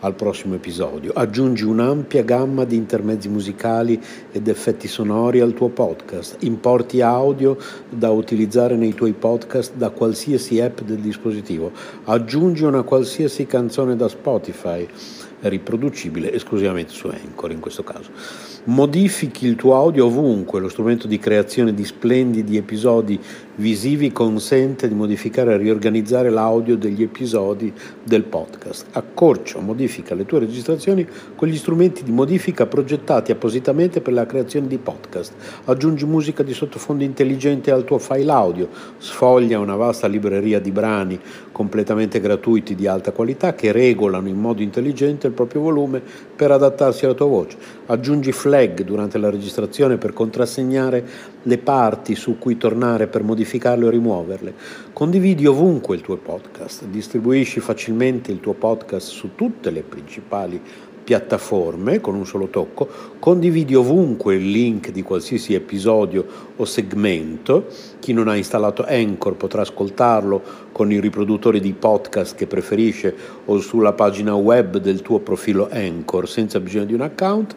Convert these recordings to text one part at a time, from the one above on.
al prossimo episodio. Aggiungi un'ampia gamma di intermezzi musicali ed effetti sonori al tuo podcast. Importi audio da utilizzare nei tuoi podcast da qualsiasi app del dispositivo. Aggiungi una qualsiasi canzone da Spotify riproducibile esclusivamente su Anchor in questo caso. Modifichi il tuo audio ovunque, lo strumento di creazione di splendidi episodi visivi consente di modificare e riorganizzare l'audio degli episodi del podcast. Accorcia o modifica le tue registrazioni con gli strumenti di modifica progettati appositamente per la creazione di podcast. Aggiungi musica di sottofondo intelligente al tuo file audio, sfoglia una vasta libreria di brani completamente gratuiti di alta qualità che regolano in modo intelligente il proprio volume per adattarsi alla tua voce. Aggiungi flag durante la registrazione per contrassegnare le parti su cui tornare per modificarle o rimuoverle. Condividi ovunque il tuo podcast, distribuisci facilmente il tuo podcast su tutte le principali piattaforme con un solo tocco, condividi ovunque il link di qualsiasi episodio o segmento, chi non ha installato Anchor potrà ascoltarlo con i riproduttori di podcast che preferisce o sulla pagina web del tuo profilo Anchor senza bisogno di un account,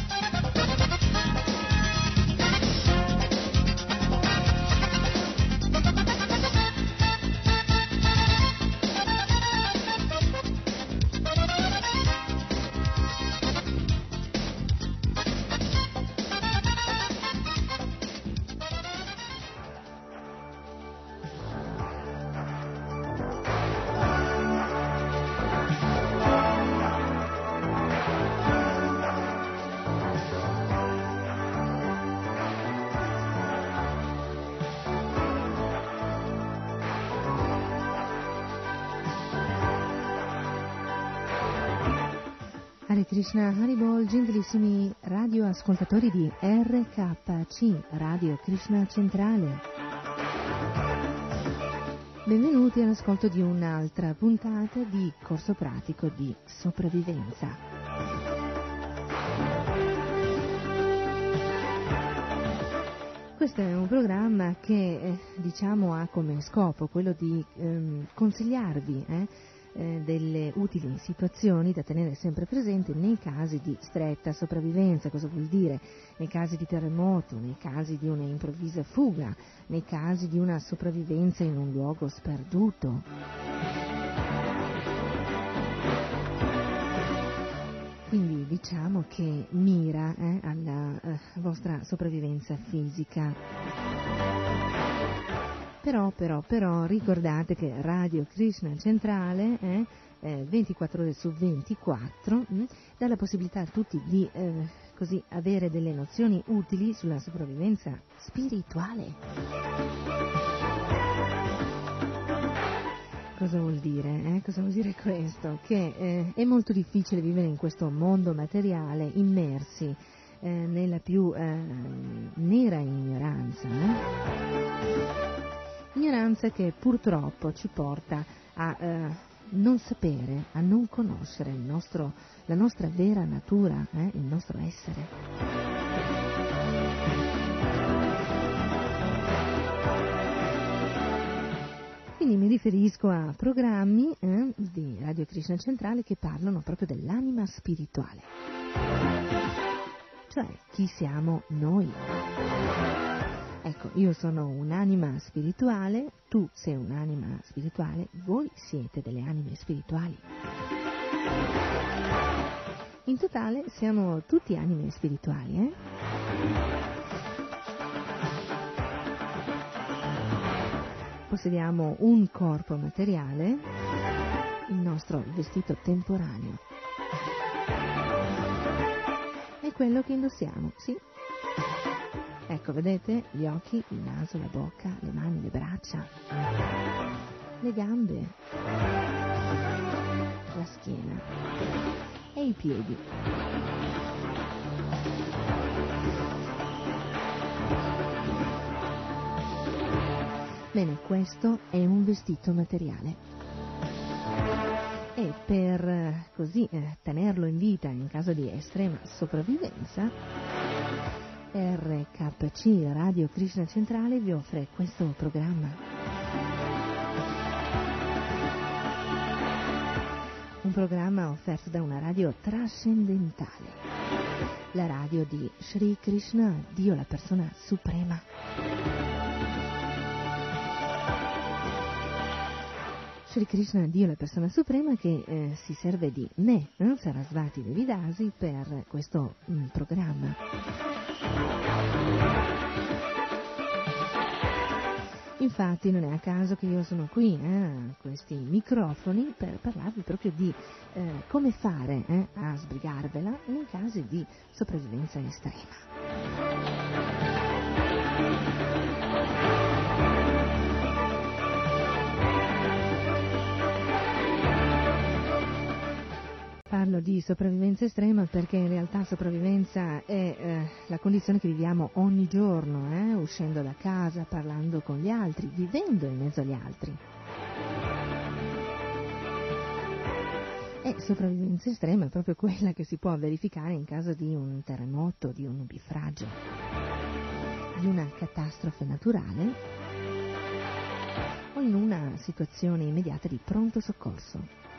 Hare Krishna Haribol, gentilissimi radioascoltatori di RKC, Radio Krishna Centrale. Benvenuti all'ascolto di un'altra puntata di corso pratico di sopravvivenza. Questo è un programma che eh, diciamo, ha come scopo quello di ehm, consigliarvi eh, eh, delle utili situazioni da tenere sempre presenti nei casi di stretta sopravvivenza, cosa vuol dire? Nei casi di terremoto, nei casi di un'improvvisa fuga, nei casi di una sopravvivenza in un luogo sperduto. Quindi diciamo che mira eh, alla eh, vostra sopravvivenza fisica. Però, però, però ricordate che Radio Krishna Centrale eh, 24 ore su 24 mh, mm, dà la possibilità a tutti di eh, così avere delle nozioni utili sulla sopravvivenza spirituale. Cosa vuol dire? Eh? Cosa vuol dire questo? Che eh, è molto difficile vivere in questo mondo materiale immersi eh, nella più eh, nera ignoranza. Eh? Ignoranza che purtroppo ci porta a eh, non sapere, a non conoscere nostro, la nostra vera natura, il nostro essere. Quindi mi riferisco a programmi eh, di Radio Krishna Centrale che parlano proprio dell'anima spirituale. Cioè, chi siamo noi? Ecco, io sono un'anima spirituale, tu sei un'anima spirituale, voi siete delle anime spirituali. In totale siamo tutti anime spirituali, eh? possediamo un corpo materiale, il nostro vestito temporaneo. È quello che indossiamo, sì. Ecco, vedete gli occhi, il naso, la bocca, le mani, le braccia, le gambe, la schiena e i piedi. Bene, questo è un vestito materiale. E per eh, così eh, tenerlo in vita in caso di estrema sopravvivenza, RKC Radio Krishna Centrale vi offre questo programma. Un programma offerto da una radio trascendentale, la radio di Sri Krishna, Dio la persona suprema. Sri Krishna, Dio la persona suprema, che eh, si serve di me, eh, Sarasvati Devidasi, per questo mm, programma. Infatti non è a caso che io sono qui eh, a questi microfoni per parlarvi proprio di eh, come fare eh, a sbrigarvela nei casi di sopravvivenza estrema. Parlo di sopravvivenza estrema perché in realtà sopravvivenza è eh, la condizione che viviamo ogni giorno, eh, uscendo da casa, parlando con gli altri, vivendo in mezzo agli altri. E sopravvivenza estrema è proprio quella che si può verificare in caso di un terremoto, di un nubifragio, di una catastrofe naturale o in una situazione immediata di pronto soccorso.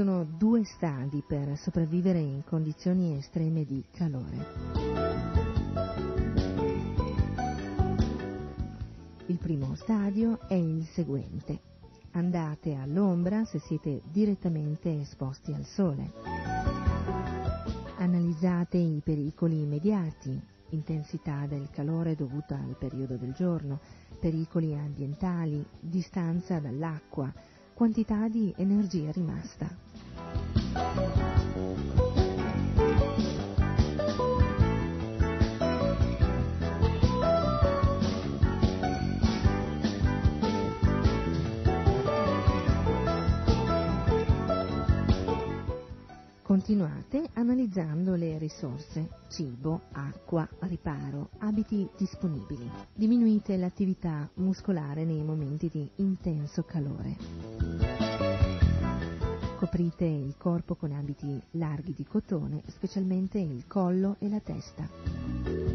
Esistono due stadi per sopravvivere in condizioni estreme di calore. Il primo stadio è il seguente. Andate all'ombra se siete direttamente esposti al sole. Analizzate i pericoli immediati, intensità del calore dovuta al periodo del giorno, pericoli ambientali, distanza dall'acqua, quantità di energia rimasta. Continuate analizzando le risorse, cibo, acqua, riparo, abiti disponibili. Diminuite l'attività muscolare nei momenti di intenso calore. Coprite il corpo con abiti larghi di cotone, specialmente il collo e la testa.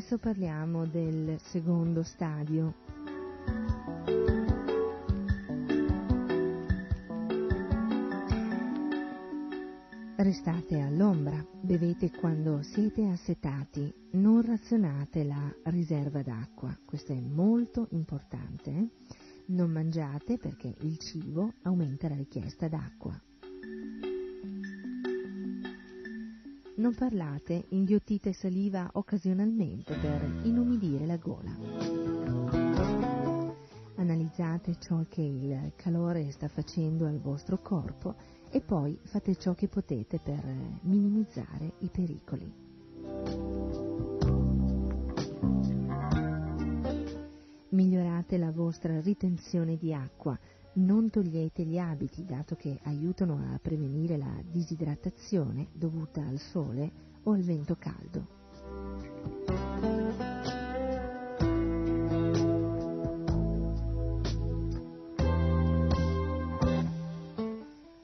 Adesso parliamo del secondo stadio. Restate all'ombra, bevete quando siete assetati, non razionate la riserva d'acqua, questo è molto importante. Eh? Non mangiate perché il cibo aumenta la richiesta d'acqua. Non parlate, inghiottite saliva occasionalmente per inumidire la gola. Analizzate ciò che il calore sta facendo al vostro corpo e poi fate ciò che potete per minimizzare i pericoli. Migliorate la vostra ritenzione di acqua, non togliete gli abiti dato che aiutano a prevenire la disidratazione dovuta al sole o al vento caldo.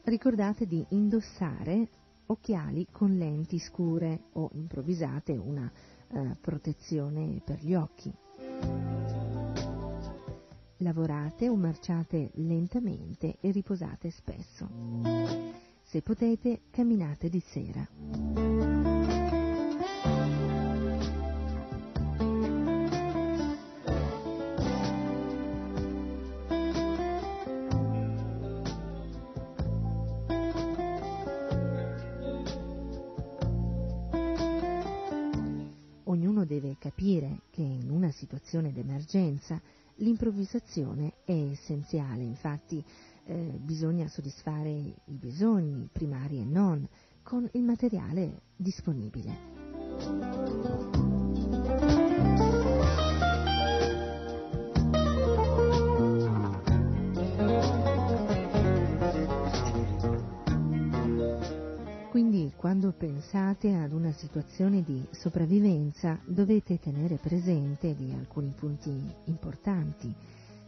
Ricordate di indossare occhiali con lenti scure o improvvisate una uh, protezione per gli occhi. Lavorate o marciate lentamente e riposate spesso. Se potete, camminate di sera. Ognuno deve capire che in una situazione d'emergenza l'improvvisazione è essenziale, infatti eh, bisogna soddisfare i bisogni primari e non con il materiale disponibile. Quando pensate ad una situazione di sopravvivenza dovete tenere presente di alcuni punti importanti.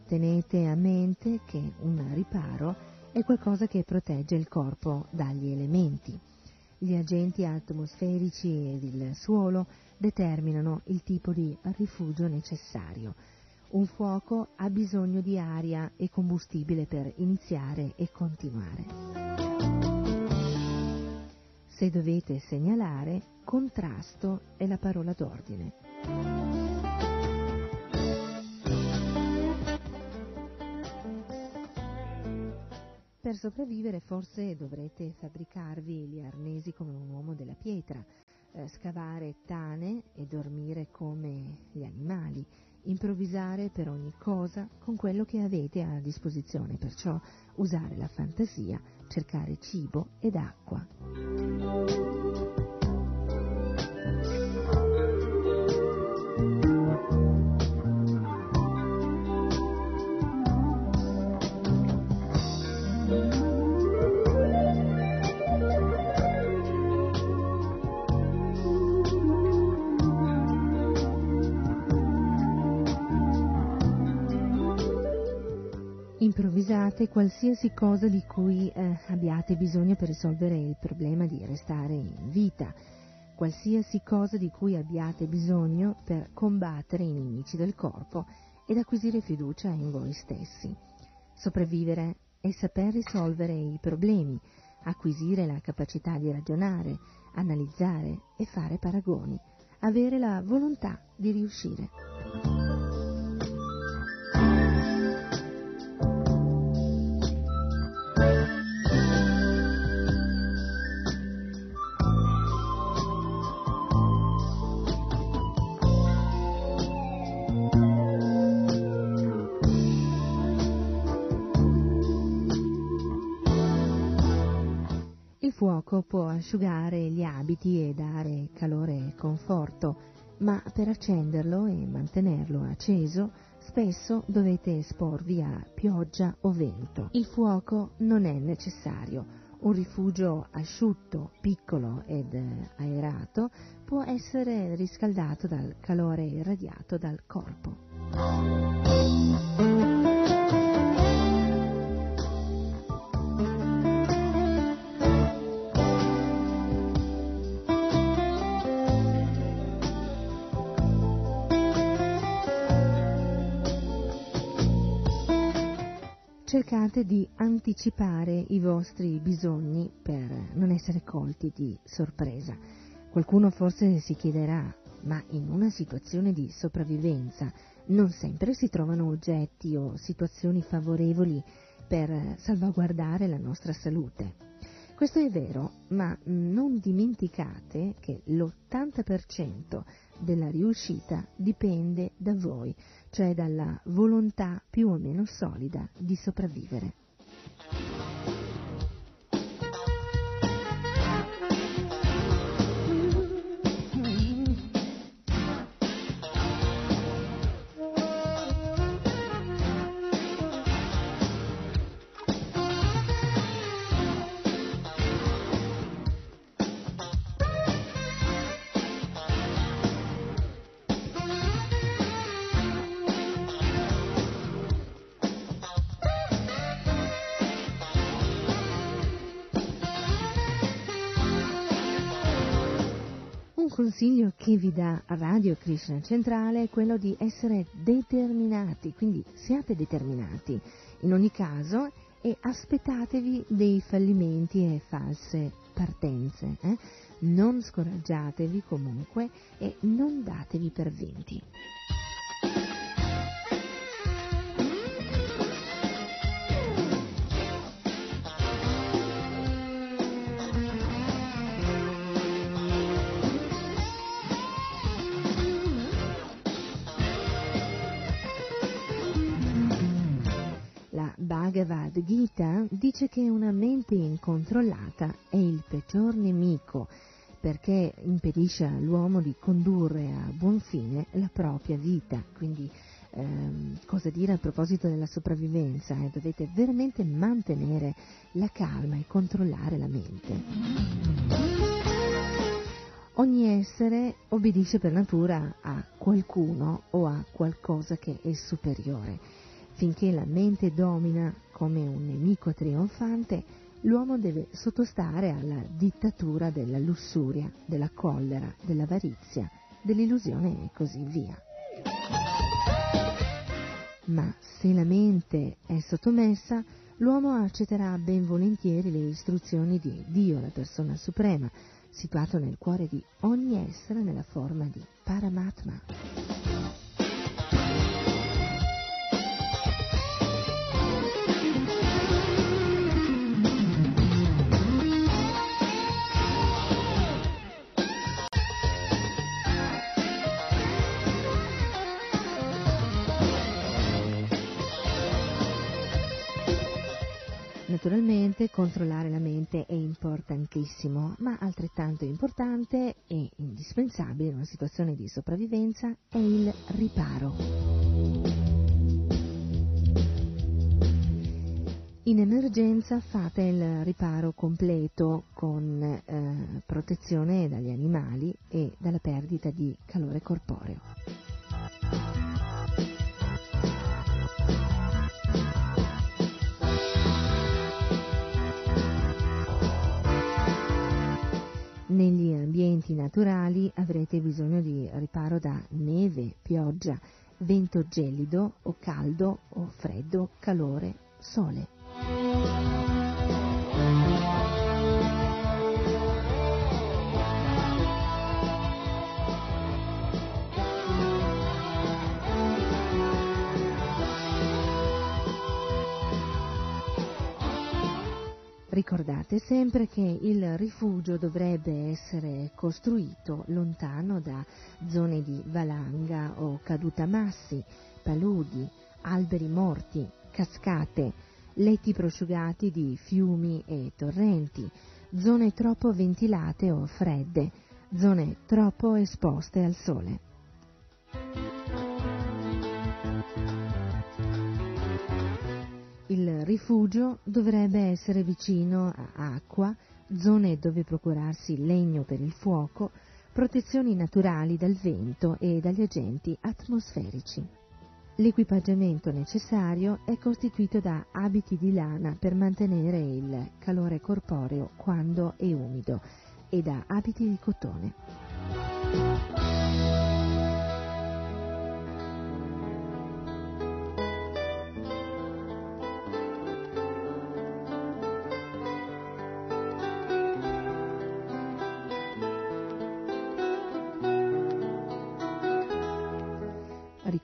Tenete a mente che un riparo è qualcosa che protegge il corpo dagli elementi. Gli agenti atmosferici ed il suolo determinano il tipo di rifugio necessario. Un fuoco ha bisogno di aria e combustibile per iniziare e continuare. Se dovete segnalare, contrasto è la parola d'ordine. Per sopravvivere forse dovrete fabbricarvi gli arnesi come un uomo della pietra, eh, scavare tane e dormire come gli animali, improvvisare per ogni cosa con quello che avete a disposizione, perciò usare la fantasia, cercare cibo ed acqua. Improvvisate qualsiasi cosa di cui eh, abbiate bisogno per risolvere il problema di restare in vita, qualsiasi cosa di cui abbiate bisogno per combattere i nemici del corpo ed acquisire fiducia in voi stessi. Sopravvivere è saper risolvere i problemi, acquisire la capacità di ragionare, analizzare e fare paragoni, avere la volontà di riuscire. Fuoco può asciugare gli abiti e dare calore e conforto, ma per accenderlo e mantenerlo acceso spesso dovete esporvi a pioggia o vento. Il fuoco non è necessario. Un rifugio asciutto, piccolo ed aerato può essere riscaldato dal calore irradiato dal corpo. Cercate di anticipare i vostri bisogni per non essere colti di sorpresa. Qualcuno forse si chiederà, ma in una situazione di sopravvivenza non sempre si trovano oggetti o situazioni favorevoli per salvaguardare la nostra salute. Questo è vero, ma non dimenticate che l'80% della riuscita dipende da voi, cioè dalla volontà più o meno solida di sopravvivere. Consiglio che vi dà Radio Krishna Centrale è quello di essere determinati, quindi siate determinati in ogni caso e aspettatevi dei fallimenti e false partenze. Eh? Non scoraggiatevi comunque e non datevi per vinti. Gita dice che una mente incontrollata è il peggior nemico perché impedisce all'uomo di condurre a buon fine la propria vita. Quindi ehm, cosa dire a proposito della sopravvivenza? Eh? Dovete veramente mantenere la calma e controllare la mente. Ogni essere obbedisce per natura a qualcuno o a qualcosa che è superiore Finché la mente domina come un nemico trionfante, l'uomo deve sottostare alla dittatura della lussuria, della collera, dell'avarizia, dell'illusione e così via. Ma se la mente è sottomessa, l'uomo accetterà ben volentieri le istruzioni di Dio, la persona suprema, situato nel cuore di ogni essere nella forma di Paramatma. Naturalmente controllare la mente è importantissimo, ma altrettanto importante e indispensabile in una situazione di sopravvivenza è il riparo. In emergenza fate il riparo completo con eh, protezione dagli animali e dalla perdita di calore corporeo. Ambienti naturali avrete bisogno di riparo da neve, pioggia, vento gelido o caldo o freddo, calore, sole. Ricordate sempre che il rifugio dovrebbe essere costruito lontano da zone di valanga o cadutamassi, paludi, alberi morti, cascate, letti prosciugati di fiumi e torrenti, zone troppo ventilate o fredde, zone troppo esposte al sole. Rifugio dovrebbe essere vicino a acqua, zone dove procurarsi legno per il fuoco, protezioni naturali dal vento e dagli agenti atmosferici. L'equipaggiamento necessario è costituito da abiti di lana per mantenere il calore corporeo quando è umido e da abiti di cotone.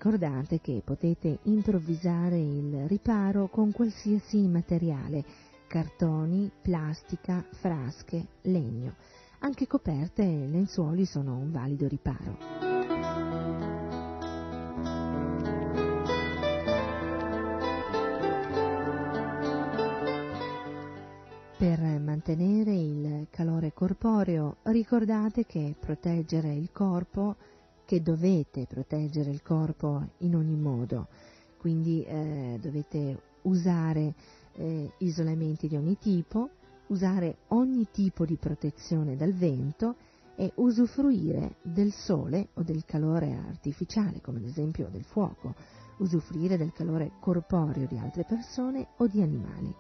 Ricordate che potete improvvisare il riparo con qualsiasi materiale, cartoni, plastica, frasche, legno. Anche coperte e lenzuoli sono un valido riparo. Per mantenere il calore corporeo ricordate che proteggere il corpo che dovete proteggere il corpo in ogni modo, quindi eh, dovete usare eh, isolamenti di ogni tipo, usare ogni tipo di protezione dal vento e usufruire del sole o del calore artificiale, come ad esempio del fuoco, usufruire del calore corporeo di altre persone o di animali.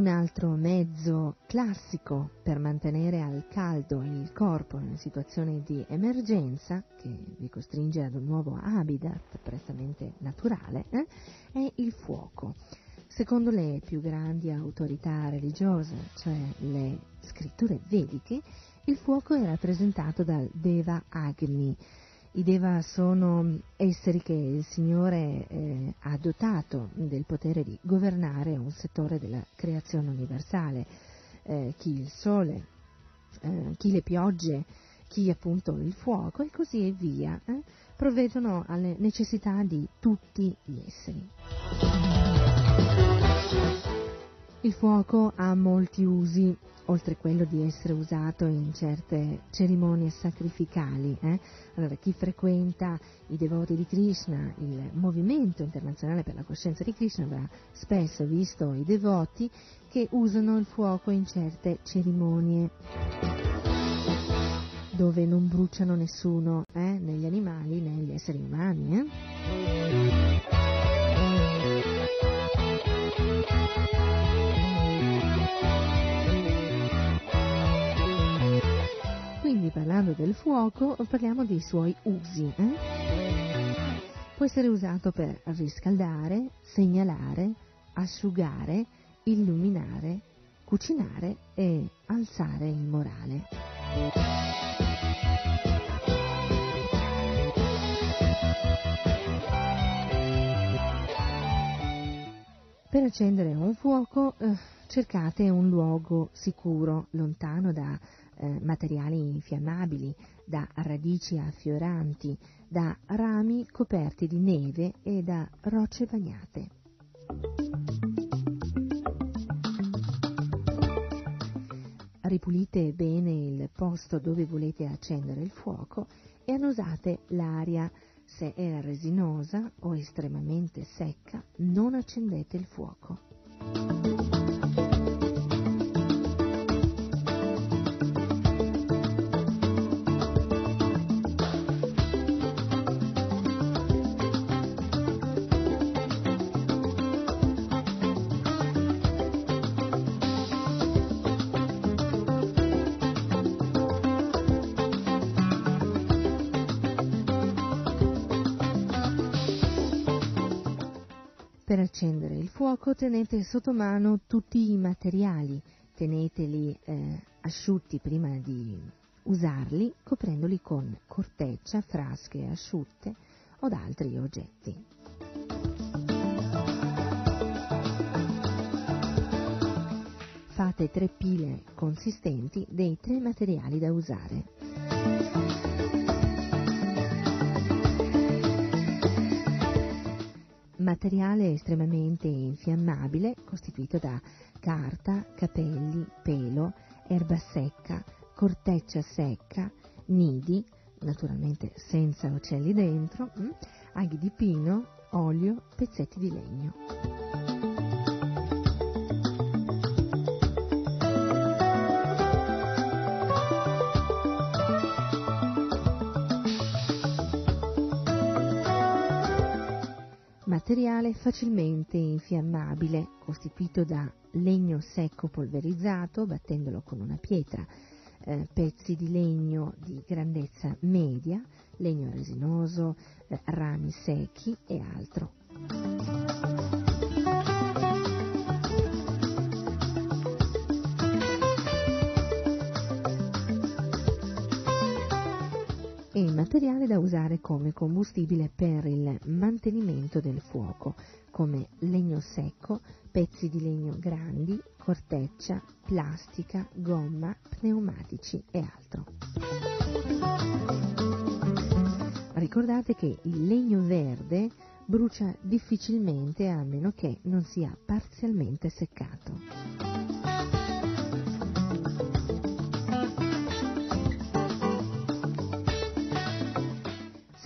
Un altro mezzo classico per mantenere al caldo il corpo in situazioni di emergenza, che vi costringe ad un nuovo habitat prettamente naturale, eh, è il fuoco. Secondo le più grandi autorità religiose, cioè le scritture vediche, il fuoco è rappresentato dal Deva Agni, i Deva sono esseri che il Signore eh, ha dotato del potere di governare un settore della creazione universale, eh, chi il sole, eh, chi le piogge, chi appunto il fuoco e così via, eh, provvedono alle necessità di tutti gli esseri. Il fuoco ha molti usi, oltre quello di essere usato in certe cerimonie sacrificali. Eh? Allora, chi frequenta i devoti di Krishna, il movimento internazionale per la coscienza di Krishna, avrà spesso visto i devoti che usano il fuoco in certe cerimonie dove non bruciano nessuno, eh? né gli animali né gli esseri umani. Eh? Quindi parlando del fuoco parliamo dei suoi usi. Eh? Può essere usato per riscaldare, segnalare, asciugare, illuminare, cucinare e alzare il morale. Per accendere un fuoco eh, cercate un luogo sicuro, lontano da eh, materiali infiammabili, da radici affioranti, da rami coperti di neve e da rocce bagnate. Ripulite bene il posto dove volete accendere il fuoco e annusate l'aria se è resinosa o estremamente secca, non accendete il fuoco. Per accendere il fuoco tenete sotto mano tutti i materiali, teneteli eh, asciutti prima di usarli, coprendoli con corteccia, frasche asciutte o altri oggetti. Fate tre pile consistenti dei tre materiali da usare. Materiale estremamente infiammabile costituito da carta, capelli, pelo, erba secca, corteccia secca, nidi, naturalmente senza uccelli dentro, hm, aghi di pino, olio, pezzetti di legno. Materiale facilmente infiammabile, costituito da legno secco polverizzato, battendolo con una pietra, eh, pezzi di legno di grandezza media, legno resinoso, eh, rami secchi e altro. Materiale da usare come combustibile per il mantenimento del fuoco, come legno secco, pezzi di legno grandi, corteccia, plastica, gomma, pneumatici e altro. Ricordate che il legno verde brucia difficilmente a meno che non sia parzialmente seccato.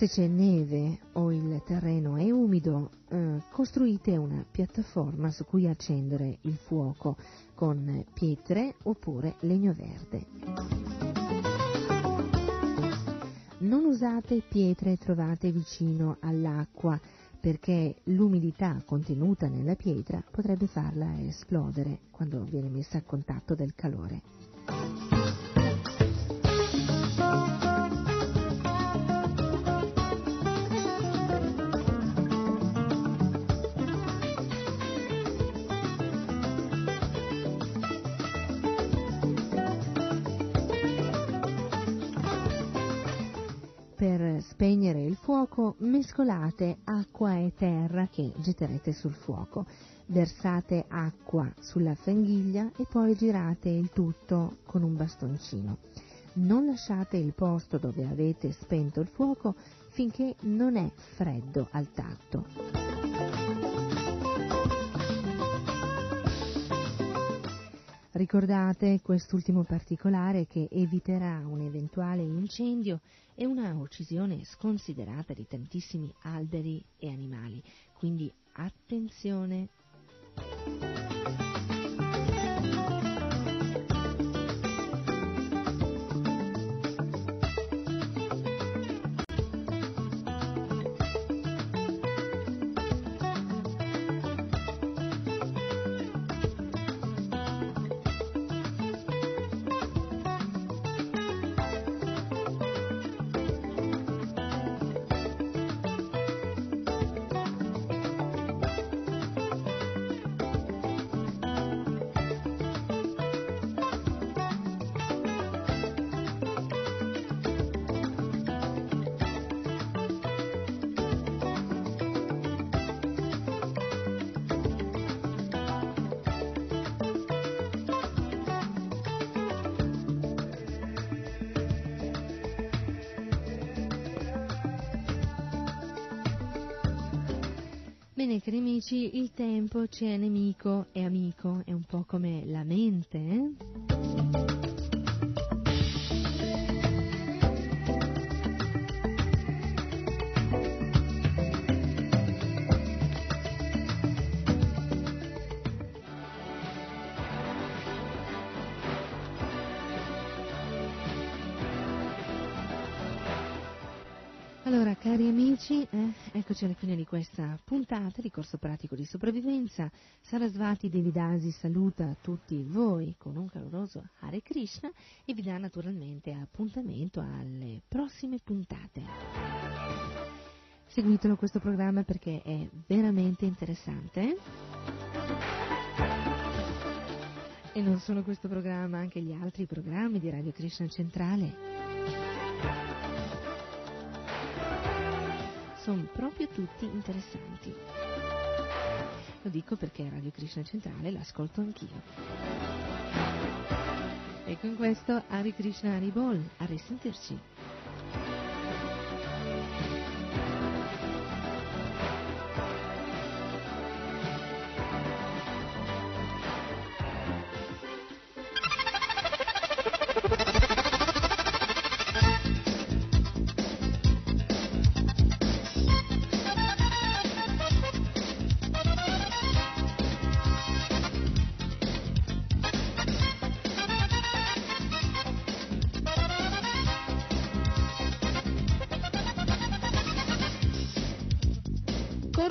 Se c'è neve o il terreno è umido, eh, costruite una piattaforma su cui accendere il fuoco con pietre oppure legno verde. Non usate pietre trovate vicino all'acqua perché l'umidità contenuta nella pietra potrebbe farla esplodere quando viene messa a contatto del calore. Spegnere il fuoco, mescolate acqua e terra che getterete sul fuoco. Versate acqua sulla fanghiglia e poi girate il tutto con un bastoncino. Non lasciate il posto dove avete spento il fuoco finché non è freddo al tatto. Ricordate quest'ultimo particolare che eviterà un eventuale incendio e una uccisione sconsiderata di tantissimi alberi e animali. Quindi attenzione. Bene, cari amici, il tempo ci è nemico e amico, è un po' come la mente, eh? Cari amici, eh, eccoci alla fine di questa puntata di Corso Pratico di Sopravvivenza. Sarasvati Devidasi saluta tutti voi con un caloroso Hare Krishna e vi dà naturalmente appuntamento alle prossime puntate. seguitelo questo programma perché è veramente interessante. E non solo questo programma, anche gli altri programmi di Radio Krishna Centrale. Sono proprio tutti interessanti. Lo dico perché Radio Krishna Centrale l'ascolto anch'io. E con questo Hari Krishna Haribol, a risentirci.